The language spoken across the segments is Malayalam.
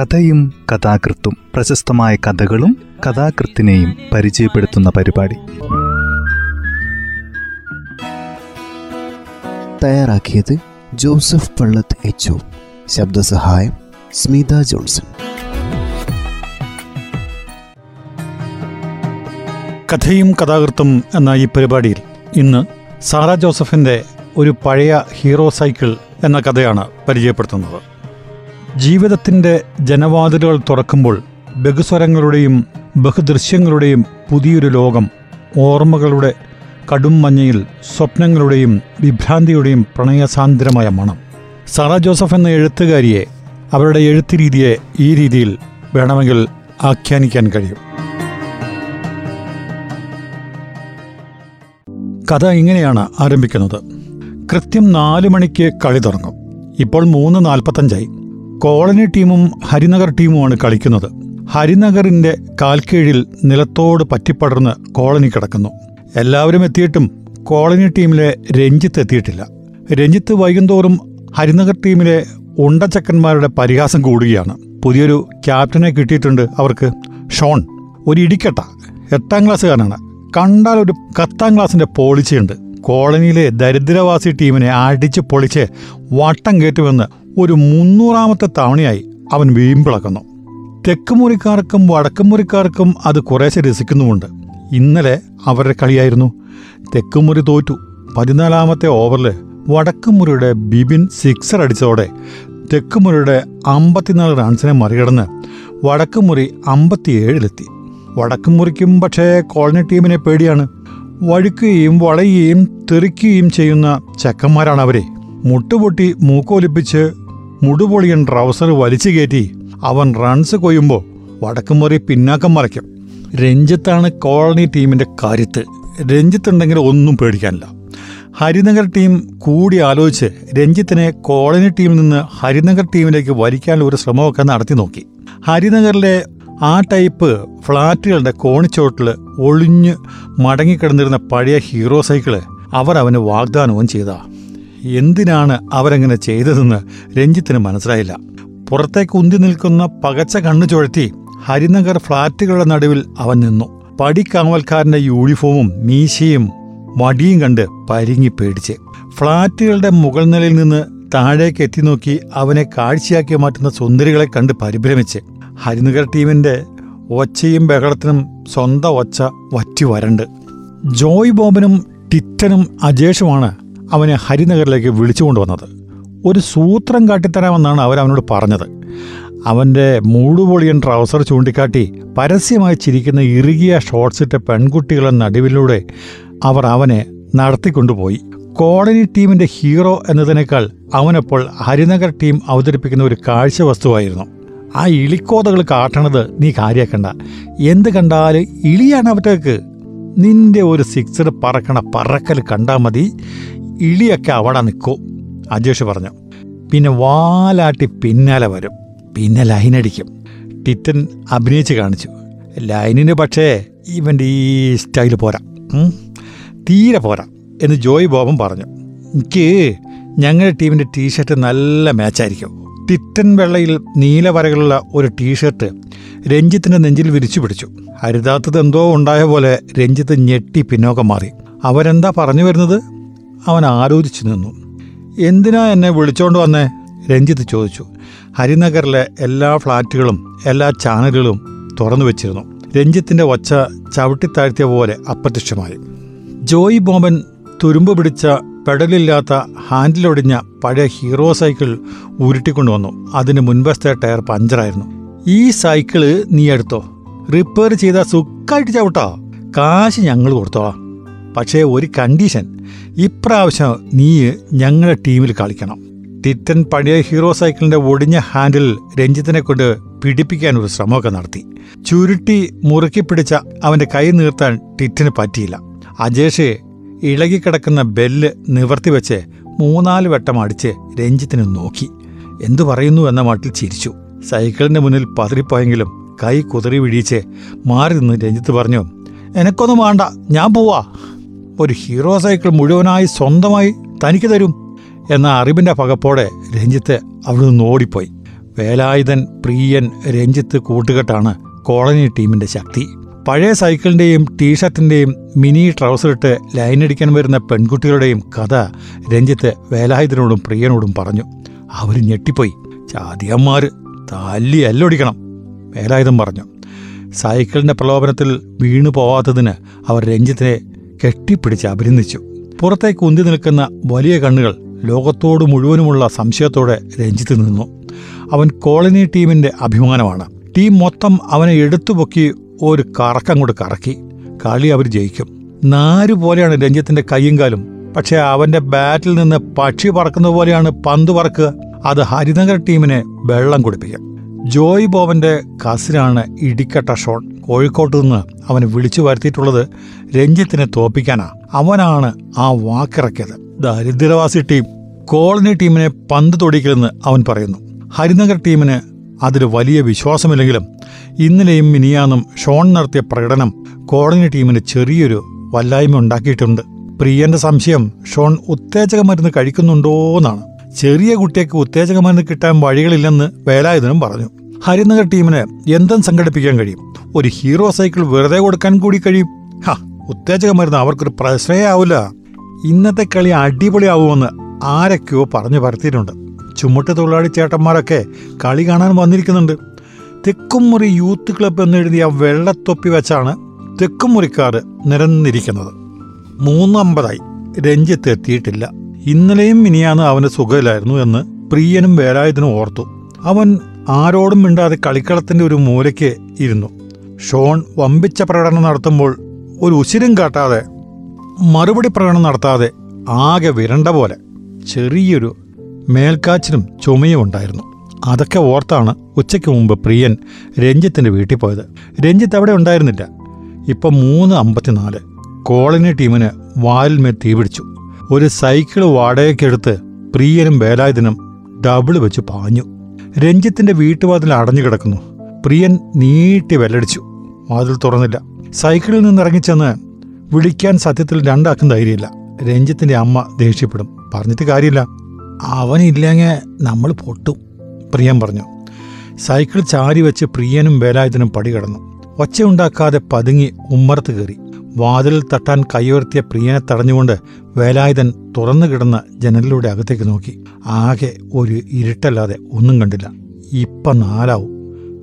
കഥയും കഥാകൃത്തും പ്രശസ്തമായ കഥകളും കഥാകൃത്തിനെയും പരിചയപ്പെടുത്തുന്ന പരിപാടി. തയ്യാറാക്കിയത് ജോസഫ് പള്ളത്ത് എച്ച് ശബ്ദസഹായം സ്മിത ജോൺസൺ. കഥയും കഥാകൃത്തും എന്ന ഈ പരിപാടിയിൽ ഇന്ന് സാറ ജോസഫിന്റെ ഒരു പഴയ ഹീറോ സൈക്കിൾ എന്ന കഥയാണ് പരിചയപ്പെടുത്തുന്നത്. ജീവിതത്തിന്റെ ജനവാതിലുകൾ തുറക്കുമ്പോൾ ബഹുസ്വരങ്ങളുടെയും ബഹുദൃശ്യങ്ങളുടെയും പുതിയൊരു ലോകം ഓർമ്മകളുടെ കടും മഞ്ഞയിൽ സ്വപ്നങ്ങളുടെയും വിഭ്രാന്തിയുടെയും പ്രണയസാന്ദ്രമായ മണം. സാറ ജോസഫ് എന്ന എഴുത്തുകാരിയെ അവരുടെ എഴുത്ത് രീതിയെ ഈ രീതിയിൽ വേണമെങ്കിൽ ആഖ്യാനിക്കാൻ കഴിയും. കഥ ഇങ്ങനെയാണ് ആരംഭിക്കുന്നത്. കൃത്യം നാല് മണിക്ക് കളി തുടങ്ങും. ഇപ്പോൾ മൂന്ന് നാൽപ്പത്തഞ്ചായി. കോളനി ടീമും ഹരിനഗർ ടീമുമാണ് കളിക്കുന്നത്. ഹരിനഗറിന്റെ കാൽക്കീഴിൽ നിലത്തോട് പറ്റിപ്പടർന്ന് കോളനി കിടക്കുന്നു. എല്ലാവരും എത്തിയിട്ടും കോളനി ടീമിലെ രഞ്ജിത്ത് എത്തിയിട്ടില്ല. രഞ്ജിത്ത് വൈകുന്തോറും ഹരിനഗർ ടീമിലെ ഉണ്ടച്ചക്കന്മാരുടെ പരിഹാസം കൂടുകയാണ്. പുതിയൊരു ക്യാപ്റ്റനെ കിട്ടിയിട്ടുണ്ട് അവർക്ക് ഷോൺ. ഒരു ഇടിക്കട്ട. എട്ടാം ക്ലാസ്സുകാരനാണ്. കണ്ടാൽ ഒരു പത്താം ക്ലാസിന്റെ പോളിച്ചയുണ്ട്. കോളനിയിലെ ദരിദ്രവാസി ടീമിനെ അടിച്ച് പൊളിച്ച് വട്ടം കയറ്റുമെന്ന് ഒരു മുന്നൂറാമത്തെ തവണയായി അവൻ വീമ്പിളക്കുന്നു. തെക്കുമുറിക്കാർക്കും വടക്കുമുറിക്കാർക്കും അത് കുറേശ്ശെ രസിക്കുന്നുമുണ്ട്. ഇന്നലെ അവരുടെ കളിയായിരുന്നു. തെക്കുമുറി തോറ്റു. പതിനാലാമത്തെ ഓവറിൽ വടക്കുമുറിയുടെ ബിബിൻ സിക്സർ അടിച്ചതോടെ തെക്കുമുറിയുടെ അമ്പത്തിനാല് റൺസിനെ മറികടന്ന് വടക്കുമുറി അമ്പത്തിയേഴിലെത്തി. വടക്കുമുറിക്കും പക്ഷേ കോളനി ടീമിനെ പേടിയാണ്. വഴുക്കുകയും വളയുകയും തെറിക്കുകയും ചെയ്യുന്ന ചെക്കന്മാരാണ് അവരെ മുട്ടുപൊട്ടി മൂക്കൊലിപ്പിച്ച് മുടുപൊളിയൻ ട്രൗസർ വലിച്ചു കയറ്റി അവൻ റൺസ് കൊയ്യുമ്പോൾ വടക്കുമുറി പിന്നാക്കം മറയ്ക്കും. രഞ്ജിത്താണ് കോളനി ടീമിന്റെ കരുത്ത്. രഞ്ജിത്ത് ഉണ്ടെങ്കിൽ ഒന്നും പേടിക്കാനില്ല. ഹരിനഗർ ടീം കൂടി ആലോചിച്ച് രഞ്ജിത്തിനെ കോളനി ടീമിൽ നിന്ന് ഹരിനഗർ ടീമിലേക്ക് വലിക്കാനുള്ള ഒരു ശ്രമമൊക്കെ നടത്തി നോക്കി. ഹരിനഗറിലെ ആ ടൈപ്പ് ഫ്ളാറ്റുകളുടെ കോണിച്ചോട്ടിൽ ഒളിഞ്ഞ് മടങ്ങിക്കിടന്നിരുന്ന പഴയ ഹീറോ സൈക്കിൾ അവർ അവന് വാഗ്ദാനവും ചെയ്ത. എന്തിനാണ് അവരങ്ങനെ ചെയ്തതെന്ന് രഞ്ജിത്തിന് മനസ്സിലായില്ല. പുറത്തേക്ക് ഉന്തി നിൽക്കുന്ന പകച്ച കണ്ണു ചുഴത്തി ഹരിനഗർ ഫ്ളാറ്റുകളുടെ നടുവിൽ അവൻ നിന്നു. പടിക്കാവൽക്കാരന്റെ യൂണിഫോമും മീശയും മടിയും കണ്ട് പരിങ്ങി പേടിച്ച്. ഫ്ളാറ്റുകളുടെ മുകൾ നിലയിൽ നിന്ന് താഴേക്ക് എത്തി നോക്കി അവനെ കാഴ്ചയാക്കി മാറ്റുന്ന സുന്ദരികളെ കണ്ട് പരിഭ്രമിച്ച്. ഹരിനഗർ ടീമിന്റെ ഒച്ചയും ബഹളത്തിനും സ്വന്തം ഒച്ച വറ്റി വരണ്ട് ജോയ് ബോബനും ടിറ്റനും അജേഷുമാണ് അവനെ ഹരിനഗറിലേക്ക് വിളിച്ചുകൊണ്ടുവന്നത് ഒരു സൂത്രം കാട്ടിത്തരാമെന്നാണ് അവരവനോട് പറഞ്ഞത്. അവന്റെ മൂടുപൊളിയൻ ട്രൗസർ ചൂണ്ടിക്കാട്ടി പരസ്യമായി ചിരിക്കുന്ന ഇറുകിയ ഷോർട്സിട്ട പെൺകുട്ടികളുടെ നടുവിലൂടെ അവർ അവനെ നടത്തിക്കൊണ്ടുപോയി. കോളനി ടീമിന്റെ ഹീറോ എന്നതിനേക്കാൾ അവനപ്പോൾ ഹരിനഗർ ടീം അവതരിപ്പിക്കുന്ന ഒരു കാഴ്ച വസ്തുവായിരുന്നു ആ ഇളിക്കോതകൾ കാട്ടണത് നീ കാര്യാക്കണ്ട. എന്ത് കണ്ടാൽ ഇളിയാണ് അവറ്റേക്ക്. നിന്റെ ഒരു സിക്സർ പറക്കണ പറക്കൽ കണ്ടാൽ മതി. ഇളിയൊക്കെ അവിടെ നിൽക്കൂ അജേഷ് പറഞ്ഞു. പിന്നെ വാലാട്ടി പിന്നാലെ വരും. പിന്നെ ലൈനടിക്കും ടിറ്റൻ അഭിനയിച്ച് കാണിച്ചു. ലൈനിന് പക്ഷേ ഇവന്റെ ഈ സ്റ്റൈൽ പോരാ. തീരെ പോരാ എന്ന് ജോയ് ബോബൻ പറഞ്ഞു. എനിക്ക് ഞങ്ങളുടെ ടീമിന്റെ ടീഷർട്ട് നല്ല മാച്ചായിരിക്കും. ടിറ്റൻ വെള്ളയിൽ നീല വരകളുള്ള ഒരു ടീഷർട്ട് രഞ്ജിത്തിന്റെ നെഞ്ചിൽ വിരിച്ചു പിടിച്ചു. ഹരിതാത്തത് എന്തോ ഉണ്ടായ പോലെ രഞ്ജിത്ത് ഞെട്ടി പിന്നോക്കം മാറി. അവരെന്താ പറഞ്ഞു വരുന്നത്? അവൻ ആലോചിച്ചു നിന്നു. എന്തിനാ എന്നെ വിളിച്ചോണ്ട് വന്നേ? രഞ്ജിത്ത് ചോദിച്ചു. ഹരിനഗറിലെ എല്ലാ ഫ്ലാറ്റുകളും എല്ലാ ചാനലുകളും തുറന്നു വെച്ചിരുന്നു. രഞ്ജിത്തിന്റെ ഒച്ച ചവിട്ടിത്താഴ്ത്തിയ പോലെ അപ്രത്യക്ഷമായി. ജോയി ബോബൻ തുരുമ്പ് പിടിച്ച പെഡലില്ലാത്ത ഹാൻഡിലൊടിഞ്ഞ പഴയ ഹീറോ സൈക്കിൾ ഉരുട്ടിക്കൊണ്ടുവന്നു അതിന് മുൻവശത്തെ ടയർ പഞ്ചറായിരുന്നു. ഈ സൈക്കിൾ നീ എടുത്തോ? റിപ്പയർ ചെയ്ത സുഖമായിട്ട് ചവിട്ടോ. കാശ് ഞങ്ങൾ കൊടുത്തോളാം. പക്ഷേ ഒരു കണ്ടീഷൻ. ഇപ്രാവശ്യം നീ ഞങ്ങളുടെ ടീമിൽ കളിക്കണം. ടിറ്റൻ പഴയ ഹീറോ സൈക്കിളിന്റെ ഒടിഞ്ഞ ഹാൻഡിൽ രഞ്ജിത്തിനെ കൊണ്ട് പിടിപ്പിക്കാൻ ഒരു ശ്രമമൊക്കെ നടത്തി. ചുരുട്ടി മുറുക്കി പിടിച്ച അവന്റെ കൈ നീർത്താൻ ടിറ്റന് പറ്റിയില്ല. അജേഷ് ഇളകിക്കിടക്കുന്ന ബെല്ല് നിവർത്തി വെച്ച് മൂന്നാൽ വട്ടം അടിച്ച് രഞ്ജിത്തിനെ നോക്കി. എന്തു പറയുന്നു എന്ന മട്ടിൽ ചിരിച്ചു. സൈക്കിളിന്റെ മുന്നിൽ പതറിപ്പോയെങ്കിലും കൈ കുതിറി വിഴിച്ച് മാറി നിന്ന് രഞ്ജിത്ത് പറഞ്ഞു എനക്കൊന്നും വേണ്ട ഞാൻ പോവാ. ഒരു ഹീറോ സൈക്കിൾ മുഴുവനായി സ്വന്തമായി തനിക്ക് തരും എന്ന അറിവിന്റെ പകപ്പോടെ രഞ്ജിത്ത് അവിടെ നിന്ന് ഓടിപ്പോയി. വേലായുധൻ പ്രിയൻ രഞ്ജിത്ത് കൂട്ടുകെട്ടാണ് കോളനി ടീമിന്റെ ശക്തി. പഴയ സൈക്കിളിന്റെയും ടീഷർട്ടിന്റെയും മിനി ട്രൗസർ ഇട്ട് ലൈനടിക്കാൻ വരുന്ന പെൺകുട്ടികളുടെയും കഥ രഞ്ജിത്ത് വേലായുധനോടും പ്രിയനോടും പറഞ്ഞു. അവർ ഞെട്ടിപ്പോയി. ചാതിയന്മാർ തല്ലി എല്ലൊടിക്കണം വേലായുധം പറഞ്ഞു. സൈക്കിളിന്റെ പ്രലോഭനത്തിൽ വീണു പോവാത്തതിന് അവർ രഞ്ജിത്തിനെ കെട്ടിപ്പിടിച്ച് അഭിനന്ദിച്ചു പുറത്തേക്ക് ഉന്തി നിൽക്കുന്ന വലിയ കണ്ണുകൾ ലോകത്തോട് മുഴുവനുമുള്ള സംശയത്തോടെ രഞ്ജിത്ത് നിന്നു. അവൻ കോളനി ടീമിന്റെ അഭിമാനമാണ്. ടീം മൊത്തം അവനെ എടുത്തുപൊക്കി ഒരു കറക്കം കൊണ്ട് കറക്കി. കളി അവർ ജയിക്കും. നാര് പോലെയാണ് രഞ്ജിത്തിന്റെ കൈയും കാലും. പക്ഷേ അവന്റെ ബാറ്റിൽ നിന്ന് പക്ഷി പറക്കുന്ന പോലെയാണ് പന്ത് പറക്കുക. അത് ഹരിനഗർ ടീമിനെ വെള്ളം കുടിപ്പിക്കും. ജോയ് ബോവന്റെ കസിനാണ് ഇടിക്കട്ട ഷോൺ. കോഴിക്കോട്ട് നിന്ന് അവനെ വിളിച്ചു വരുത്തിയിട്ടുള്ളത് രഞ്ജിത്തിനെ തോപ്പിക്കാനാ. അവനാണ് ആ വാക്കിറക്കിയത്. ദരിദ്രവാസി ടീം കോളനി ടീമിനെ പന്ത് തൊടിക്കലെന്ന് അവൻ പറയുന്നു. ഹരിനഗർ ടീമിന് അതിൽ വലിയ വിശ്വാസമില്ലെങ്കിലും ഇന്നലെയും മിനിയാന്നും ഷോൺ നടത്തിയ പ്രകടനം കോളനി ടീമിന് ചെറിയൊരു വല്ലായ്മ ഉണ്ടാക്കിയിട്ടുണ്ട്. പ്രിയന്റെ സംശയം ഷോൺ ഉത്തേജക മരുന്ന് കഴിക്കുന്നുണ്ടോന്നാണ്. ചെറിയ കുട്ടിയൊക്കെ ഉത്തേജകമരുന്ന് കിട്ടാൻ വഴികളില്ലെന്ന് വേലായുധനും പറഞ്ഞു. ഹരിനഗർ ടീമിന് എന്തും സംഘടിപ്പിക്കാൻ കഴിയും. ഒരു ഹീറോ സൈക്കിൾ വെറുതെ കൊടുക്കാൻ കൂടി കഴിയും. ഹാ ഉത്തേജകമരുന്ന് അവർക്കൊരു അവർക്കൊരു പ്രശ്നയാവില്ല. ഇന്നത്തെ കളി അടിപൊളിയാവുമെന്ന് ആരൊക്കെയോ പറഞ്ഞു പരത്തിയിട്ടുണ്ട്. ചുമട്ട് തൊഴിലാളി ചേട്ടന്മാരൊക്കെ കളി കാണാൻ വന്നിരിക്കുന്നുണ്ട്. തെക്കുംമുറി യൂത്ത് ക്ലബ്ബ് എന്നെഴുതിയ വെള്ളത്തൊപ്പി വെച്ചാണ് തെക്കുംമുറിക്കാർ നിരന്നിരിക്കുന്നത്. മൂന്നമ്പതായി. രഞ്ജിത്ത് എത്തിയിട്ടില്ല. ഇന്നലെയും മിനിയാന്ന് അവന് സുഖമില്ലായിരുന്നു എന്ന് പ്രിയനും വേലായുധനും ഓർത്തു. അവൻ ആരോടും മിണ്ടാതെ കളിക്കളത്തിന്റെ ഒരു മൂലയ്ക്ക് ഇരുന്നു. ഷോൺ വമ്പിച്ച പ്രകടനം നടത്തുമ്പോൾ ഒരു ഉശിരും കാട്ടാതെ മറുപടി പ്രകടനം നടത്താതെ ആകെ വിരണ്ട പോലെ ചെറിയൊരു മേൽക്കാച്ചിലും ചുമയും ഉണ്ടായിരുന്നു. അതൊക്കെ ഓർത്താണ് ഉച്ചയ്ക്ക് മുമ്പ് പ്രിയൻ രഞ്ജിത്തിന്റെ വീട്ടിൽ പോയത്. രഞ്ജിത്ത് അവിടെ ഉണ്ടായിരുന്നില്ല. ഇപ്പം മൂന്ന് അമ്പത്തിനാല്. കോളനി ടീമിന് വാലിന്മേൽ തീപിടിച്ചു. ഒരു സൈക്കിൾ വാടകയ്ക്കെടുത്ത് പ്രിയനും വേലായുധനും ഡബിൾ വെച്ച് പാഞ്ഞു. രഞ്ജിത്തിന്റെ വീട്ടുവാതിൽ അടഞ്ഞു കിടക്കുന്നു. പ്രിയൻ നീട്ടി വെല്ലടിച്ചു. വാതിൽ തുറന്നില്ല. സൈക്കിളിൽ നിന്ന് ഇറങ്ങിച്ചെന്ന് വിളിക്കാൻ സത്യത്തിൽ രണ്ടാക്കും ധൈര്യമില്ല. രഞ്ജിത്തിന്റെ അമ്മ ദേഷ്യപ്പെടും. പറഞ്ഞിട്ട് കാര്യമില്ല. അവനില്ലെങ്കിൽ നമ്മൾ പൊട്ടും പ്രിയൻ പറഞ്ഞു. സൈക്കിൾ ചാരി വെച്ച് പ്രിയനും വേലായുധനും പടി കടന്നു ഒച്ചയുണ്ടാക്കാതെ പതുങ്ങി ഉമ്മറത്ത് കയറി. വാതിലിൽ തട്ടാൻ കൈയുയർത്തിയ പ്രിയനെ തടഞ്ഞുകൊണ്ട് വേലായുധൻ തുറന്നു കിടന്ന ജനലിലൂടെ അകത്തേക്ക് നോക്കി. ആകെ ഒരു ഇരുട്ടല്ലാതെ ഒന്നും കണ്ടില്ല. ഇപ്പം നാലാവും.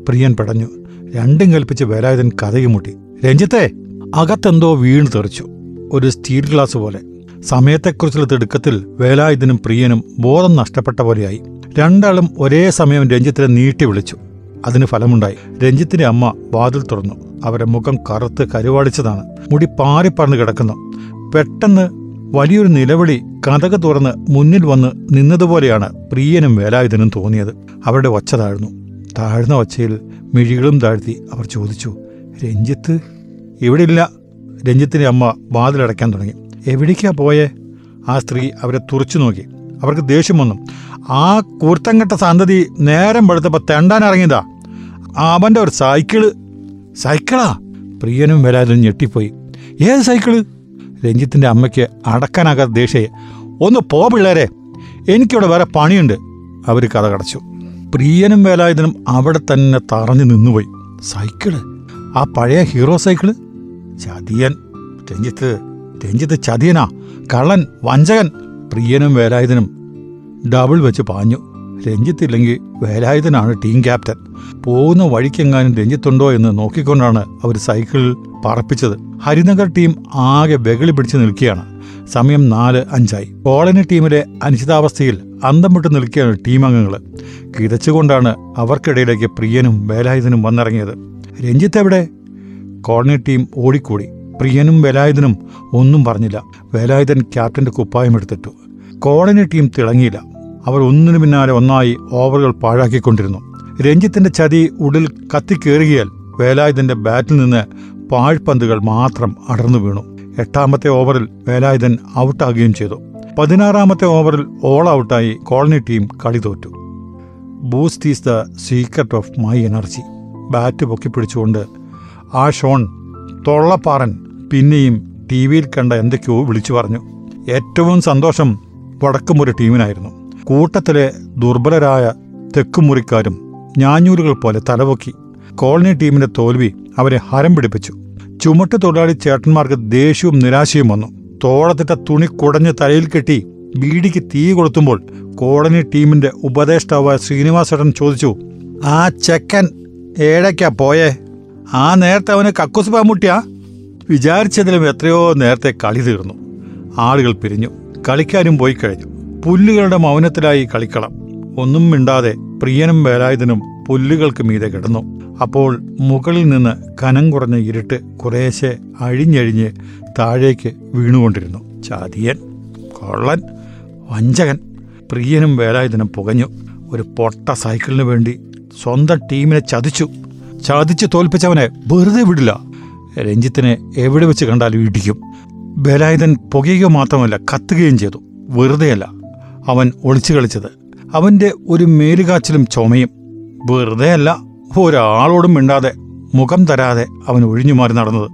പ്രിയൻ പടഞ്ഞു. രണ്ടും കൽപ്പിച്ച് വേലായുധൻ മുട്ടി. രഞ്ജിത്തെ അകത്തെന്തോ വീണ് തെറിച്ചു. ഒരു സ്റ്റീൽ ഗ്ലാസ് പോലെ. സമയത്തെക്കുറിച്ചുള്ള തിടുക്കത്തിൽ വേലായുധനും പ്രിയനും ബോധം നഷ്ടപ്പെട്ട പോലെയായി. രണ്ടാളും ഒരേ സമയം രഞ്ജിത്തിനെ നീട്ടി വിളിച്ചു. അതിന് ഫലമുണ്ടായി. രഞ്ജിത്തിന്റെ അമ്മ വാതിൽ തുറന്നു. അവരുടെ മുഖം കറുത്ത് കരുവാളിച്ചതാണ്. മുടി പാറിപ്പറന്ന് കിടക്കുന്നു. പെട്ടെന്ന് വലിയൊരു നിലവിളി കഥക് തുറന്ന് മുന്നിൽ വന്ന് നിന്നതുപോലെയാണ് പ്രിയനും വേലായുധനും തോന്നിയത്. അവരുടെ ഒച്ച താഴ്ന്നു. താഴ്ന്ന ഒച്ചയിൽ മിഴികളും താഴ്ത്തി അവർ ചോദിച്ചു രഞ്ജിത്ത് ഇവിടെ ഇല്ല രഞ്ജിത്തിന്റെ അമ്മ വാതിലടയ്ക്കാൻ തുടങ്ങി. എവിടേക്കാ പോയേ? ആ സ്ത്രീ അവരെ തുറച്ചു നോക്കി. അവർക്ക് ദേഷ്യം വന്നു. ആ കൂർത്തം കെട്ട സന്തതി നേരം വെളുത്തപ്പോൾ തെണ്ടാൻ ഇറങ്ങിയതാ. അവന്റെ ഒരു സൈക്കിൾ സൈക്കിളാ? പ്രിയനും വരാനും ഞെട്ടിപ്പോയി. ഏത് സൈക്കിൾ രഞ്ജിത്തിന്റെ അമ്മയ്ക്ക് അടക്കാനാകാത്ത ദേഷ്യ. ഒന്ന് പോ പിള്ളേരെ. എനിക്കിവിടെ വേറെ പണിയുണ്ട്. അവർ കഥ കടച്ചു. പ്രിയനും വേലായുധനും അവിടെ തന്നെ തറഞ്ഞു നിന്നുപോയി. സൈക്കിൾ ആ പഴയ ഹീറോ സൈക്കിൾ ചതിയൻ. രഞ്ജിത്ത്. രഞ്ജിത്ത് ചതിയനാ. കള്ളൻ. വഞ്ചകൻ. പ്രിയനും വേലായുധനും ഡബിൾ വെച്ച് പാഞ്ഞു. രഞ്ജിത്തില്ലെങ്കിൽ വേലായുധനാണ് ടീം ക്യാപ്റ്റൻ. പോകുന്ന വഴിക്കെങ്ങാനും രഞ്ജിത്തുണ്ടോ എന്ന് നോക്കിക്കൊണ്ടാണ് അവർ സൈക്കിളിൽ പറപ്പിച്ചത്. ഹരിനഗർ ടീം ആകെ വെകളി പിടിച്ച് നിൽക്കുകയാണ്. സമയം നാല് അഞ്ചായി. കോളനി ടീമിലെ അനിശ്ചിതാവസ്ഥയിൽ അന്തം വിട്ട് നിൽക്കുകയാണ് ടീം അംഗങ്ങൾ. കിതച്ചുകൊണ്ടാണ് അവർക്കിടയിലേക്ക് പ്രിയനും വേലായുധനും വന്നിറങ്ങിയത്. രഞ്ജിത്ത് എവിടെ? Colony team ഓടിക്കൂടി. പ്രിയനും വേലായുധനും ഒന്നും പറഞ്ഞില്ല. വേലായുധൻ ക്യാപ്റ്റന്റെ കുപ്പായം എടുത്തിട്ടു. Colony team തിളങ്ങിയില്ല. അവർ ഒന്നിനു പിന്നാലെ ഒന്നായി ഓവറുകൾ പാഴാക്കിക്കൊണ്ടിരുന്നു. രഞ്ജിത്തിന്റെ ചതി ഉടിൽ കത്തിക്കേറുകയാൽ വേലായുധന്റെ ബാറ്റിൽ നിന്ന് പാഴ്പന്തുകൾ മാത്രം അടർന്നു വീണു. എട്ടാമത്തെ ഓവറിൽ വേലായുധൻ ഔട്ടാകുകയും ചെയ്തു. പതിനാറാമത്തെ ഓവറിൽ ഓൾ ഔട്ടായി കോളനി ടീം കളി തോറ്റു. Boost is the secret of my energy. Bat പൊക്കിപ്പിടിച്ചുകൊണ്ട് ആ ഷോൺ തൊള്ളപ്പാറൻ പിന്നെയും ടി വിയിൽ കണ്ട എന്തൊക്കെയോ വിളിച്ചു പറഞ്ഞു. ഏറ്റവും സന്തോഷം വടക്കുമുറി ടീമിനായിരുന്നു. കൂട്ടത്തിലെ ദുർബലരായ തെക്കുമുറിക്കാരും ഞാഞ്ഞൂലുകൾ പോലെ തലപൊക്കി കോളനി ടീമിന്റെ തോൽവി അവരെ ഹരം പിടിപ്പിച്ചു. ചുമട്ട് തൊഴിലാളി ചേട്ടന്മാർക്ക് ദേഷ്യവും നിരാശയും വന്നു. തോളത്തിട്ട തുണി കുടഞ്ഞ് തലയിൽ കെട്ടി ബീഡിക്ക് തീ കൊളുത്തുമ്പോൾ കോളനി ടീമിന്റെ ഉപദേഷ്ടാവായ ശ്രീനിവാസേട്ടൻ ചോദിച്ചു ആ ചെക്കൻ ഏഴയ്ക്കാ പോയേ? ആ നേരത്തെ അവന് കക്കൂസ് പാമുട്ടിയാ വിചാരിച്ചതിലും എത്രയോ നേരത്തെ കളി തീർന്നു. ആളുകൾ പിരിഞ്ഞു. കളിക്കാനും പോയി കഴിഞ്ഞു. പുല്ലുകളുടെ മൗനത്തിലായി കളിക്കളം. ഒന്നും മിണ്ടാതെ പ്രിയനും വേലായുധനും പുല്ലുകൾക്ക് മീതെ കിടന്നു. അപ്പോൾ മുകളിൽ നിന്ന് കനം കുറഞ്ഞ ഇരുട്ട് കുറേശ്ശെ അഴിഞ്ഞഴിഞ്ഞ് താഴേക്ക് വീണുകൊണ്ടിരുന്നു. ചാതിയൻ കൊള്ളൻ വഞ്ചകൻ. പ്രിയനും വേലായുധനും പുകഞ്ഞു. ഒരു പൊട്ട സൈക്കിളിന് വേണ്ടി സ്വന്തം ടീമിനെ ചതിച്ചു. ചതിച്ച് തോൽപ്പിച്ചവനെ വെറുതെ വിടില്ല. രഞ്ജിത്തിനെ എവിടെ വെച്ച് കണ്ടാലും ഇടിക്കും. ബലായുധൻ പുകയുക മാത്രമല്ല കത്തുകയും ചെയ്തു. വെറുതെയല്ല അവൻ ഒളിച്ചു കളിച്ചത്. അവന്റെ ഒരു മേലുകാച്ചിലും ചുമയും. വെറുതെയല്ല ഒരാളോടും മിണ്ടാതെ മുഖം തരാതെ അവൻ ഒഴിഞ്ഞു മാറി നടന്നത്.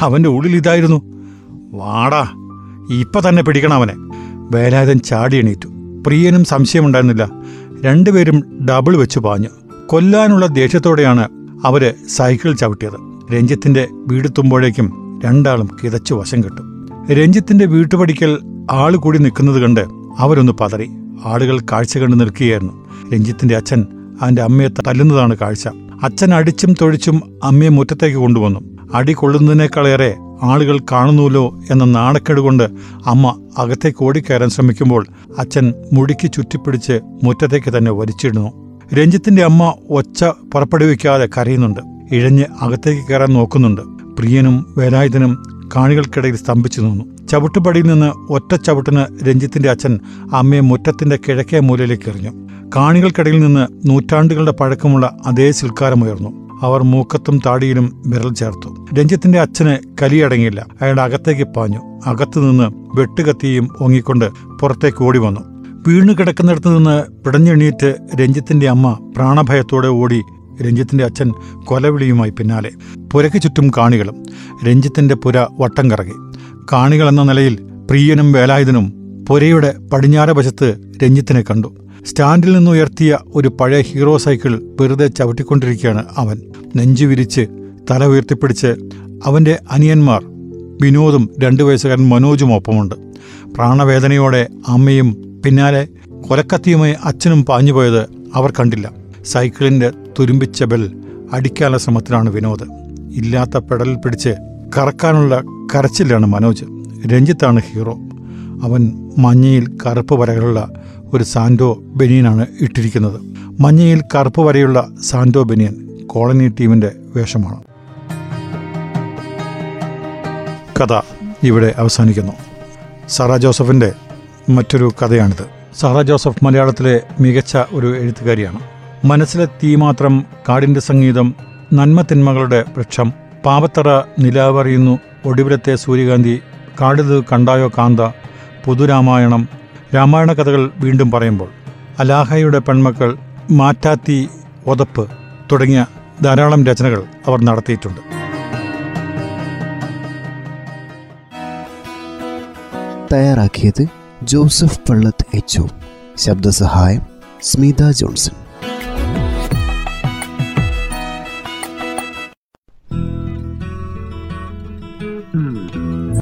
അവന്റെ ഉള്ളിൽ ഇതായിരുന്നു. വാടാ ഇപ്പൊ തന്നെ പിടിക്കണം അവനെ. വേലായുധൻ ചാടി എണീറ്റു. പ്രിയനും സംശയമുണ്ടായിരുന്നില്ല. രണ്ടുപേരും ഡബിൾ വെച്ച് പാഞ്ഞു. കൊല്ലാനുള്ള ദേഷ്യത്തോടെയാണ് അവർ സൈക്കിൾ ചവിട്ടിയത്. രഞ്ജിത്തിന്റെ വീടെത്തുമ്പോഴേക്കും രണ്ടാളും കിതച്ചു വശം കെട്ടു. രഞ്ജിത്തിന്റെ വീട്ടുപടിക്കൽ ആൾ കൂടി നിൽക്കുന്നത് കണ്ട് അവരൊന്ന് പതറി. ആളുകൾ കാഴ്ച കണ്ട് നിൽക്കുകയായിരുന്നു. രഞ്ജിത്തിന്റെ അച്ഛൻ അവന്റെ അമ്മയെ തല്ലുന്നതാണ് കാഴ്ച. അച്ഛൻ അടിച്ചും തൊഴിച്ചും അമ്മയെ മുറ്റത്തേക്ക് കൊണ്ടുവന്നു. അടി കൊള്ളുന്നതിനേക്കാളേറെ ആളുകൾ കാണുന്നുവല്ലോ എന്ന നാണക്കേട് കൊണ്ട് അമ്മ അകത്തേക്ക് ഓടിക്കയറാൻ ശ്രമിക്കുമ്പോൾ അച്ഛൻ മുടിക്ക് ചുറ്റിപ്പിടിച്ച് മുറ്റത്തേക്ക് തന്നെ വലിച്ചിടുന്നു. രഞ്ജിത്തിന്റെ അമ്മ ഒച്ച പുറപ്പെടുവിക്കാതെ കരയുന്നുണ്ട്. ഇഴഞ്ഞ് അകത്തേക്ക് കയറാൻ നോക്കുന്നുണ്ട്. പ്രിയനും വേലായുധനും കാണികൾക്കിടയിൽ സ്തംഭിച്ചു നിന്നു. ചവിട്ടുപടിയിൽ നിന്ന് ഒറ്റ ചവിട്ടിന് രഞ്ജിത്തിന്റെ അച്ഛൻ അമ്മയെ മുറ്റത്തിന്റെ കിഴക്കേ മൂലയിലേക്ക് എറിഞ്ഞു. കാണികൾക്കിടയിൽ നിന്ന് നൂറ്റാണ്ടുകളുടെ പഴക്കമുള്ള അതേ സിൽക്കാരമുയർന്നു അവർ മൂക്കത്തും താടിയിലും വിരൽ ചേർത്തു. രഞ്ജിത്തിന്റെ അച്ഛന് കലിയടങ്ങിയില്ല. അയാൾ അകത്തേക്ക് പാഞ്ഞു. അകത്തുനിന്ന് വെട്ടുകത്തിയും ഓങ്ങിക്കൊണ്ട് പുറത്തേക്ക് ഓടി വന്നു. വീണു കിടക്കുന്നിടത്ത് നിന്ന് പിടഞ്ഞെണീറ്റ് രഞ്ജിത്തിന്റെ അമ്മ പ്രാണഭയത്തോടെ ഓടി രഞ്ജിത്തിന്റെ അച്ഛൻ കൊലവിളിയുമായി പിന്നാലെ. പുരയ്ക്ക് ചുറ്റും കാണികളും. രഞ്ജിത്തിന്റെ പുര വട്ടം കറങ്ങി കാണികൾ എന്ന നിലയിൽ പ്രിയനും വേലായുധനും പുരയുടെ പടിഞ്ഞാറ വശത്ത് രഞ്ജിത്തിനെ കണ്ടു. സ്റ്റാൻഡിൽ നിന്നുയർത്തിയ ഒരു പഴയ ഹീറോ സൈക്കിൾ വെറുതെ ചവിട്ടിക്കൊണ്ടിരിക്കുകയാണ് അവൻ. നെഞ്ചു വിരിച്ച് തല ഉയർത്തിപ്പിടിച്ച് അവന്റെ അനിയന്മാർ വിനോദും രണ്ടു വയസ്സുകാരൻ മനോജും ഒപ്പമുണ്ട്. പ്രാണവേദനയോടെ അമ്മയും പിന്നാലെ കൊലക്കത്തിയുമായി അച്ഛനും പാഞ്ഞുപോയത് അവർ കണ്ടില്ല. സൈക്കിളിന്റെ തുരുമ്പിച്ച ബെൽ അടിക്കാനുള്ള ശ്രമത്തിലാണ് വിനോദ്. ഇല്ലാത്ത പെടലിൽ പിടിച്ച് കറക്കാനുള്ള കരച്ചിലാണ് മനോജ്. രഞ്ജിത്താണ് ഹീറോ. അവൻ മഞ്ഞയിൽ കറുപ്പ് വരകളുള്ള ഒരു സാൻഡോ ബനിയനാണ് ഇട്ടിരിക്കുന്നത്. മഞ്ഞയിൽ കറുപ്പ് വരയുള്ള സാൻഡോ ബനിയൻ കോളനി ടീമിന്റെ വേഷമാണ്. കഥ ഇവിടെ അവസാനിക്കുന്നു. സാറ ജോസഫിന്റെ മറ്റൊരു കഥയാണിത്. സാറ ജോസഫ് മലയാളത്തിലെ മികച്ച ഒരു എഴുത്തുകാരിയാണ്. മനസ്സിലെ തീ മാത്രം കാടിന്റെ സംഗീതം നന്മ തിന്മകളുടെ വൃക്ഷം. പാവത്തറ നിലാവറിയുന്നു ഒടുവിലത്തെ സൂര്യകാന്തി. കാടിത് കണ്ടായോ കാന്ത? പുതുരാമായണം. രാമായണ കഥകൾ വീണ്ടും പറയുമ്പോൾ. അലാഹയുടെ പെൺമക്കൾ മാറ്റാത്തി ഒതപ്പ് തുടങ്ങിയ ധാരാളം രചനകൾ അവർ നടത്തിയിട്ടുണ്ട്. തയ്യാറാക്കിയത് ജോസഫ് പള്ളത്ത് എച്ച് ശബ്ദസഹായം സ്മിത ജോൺസൺ.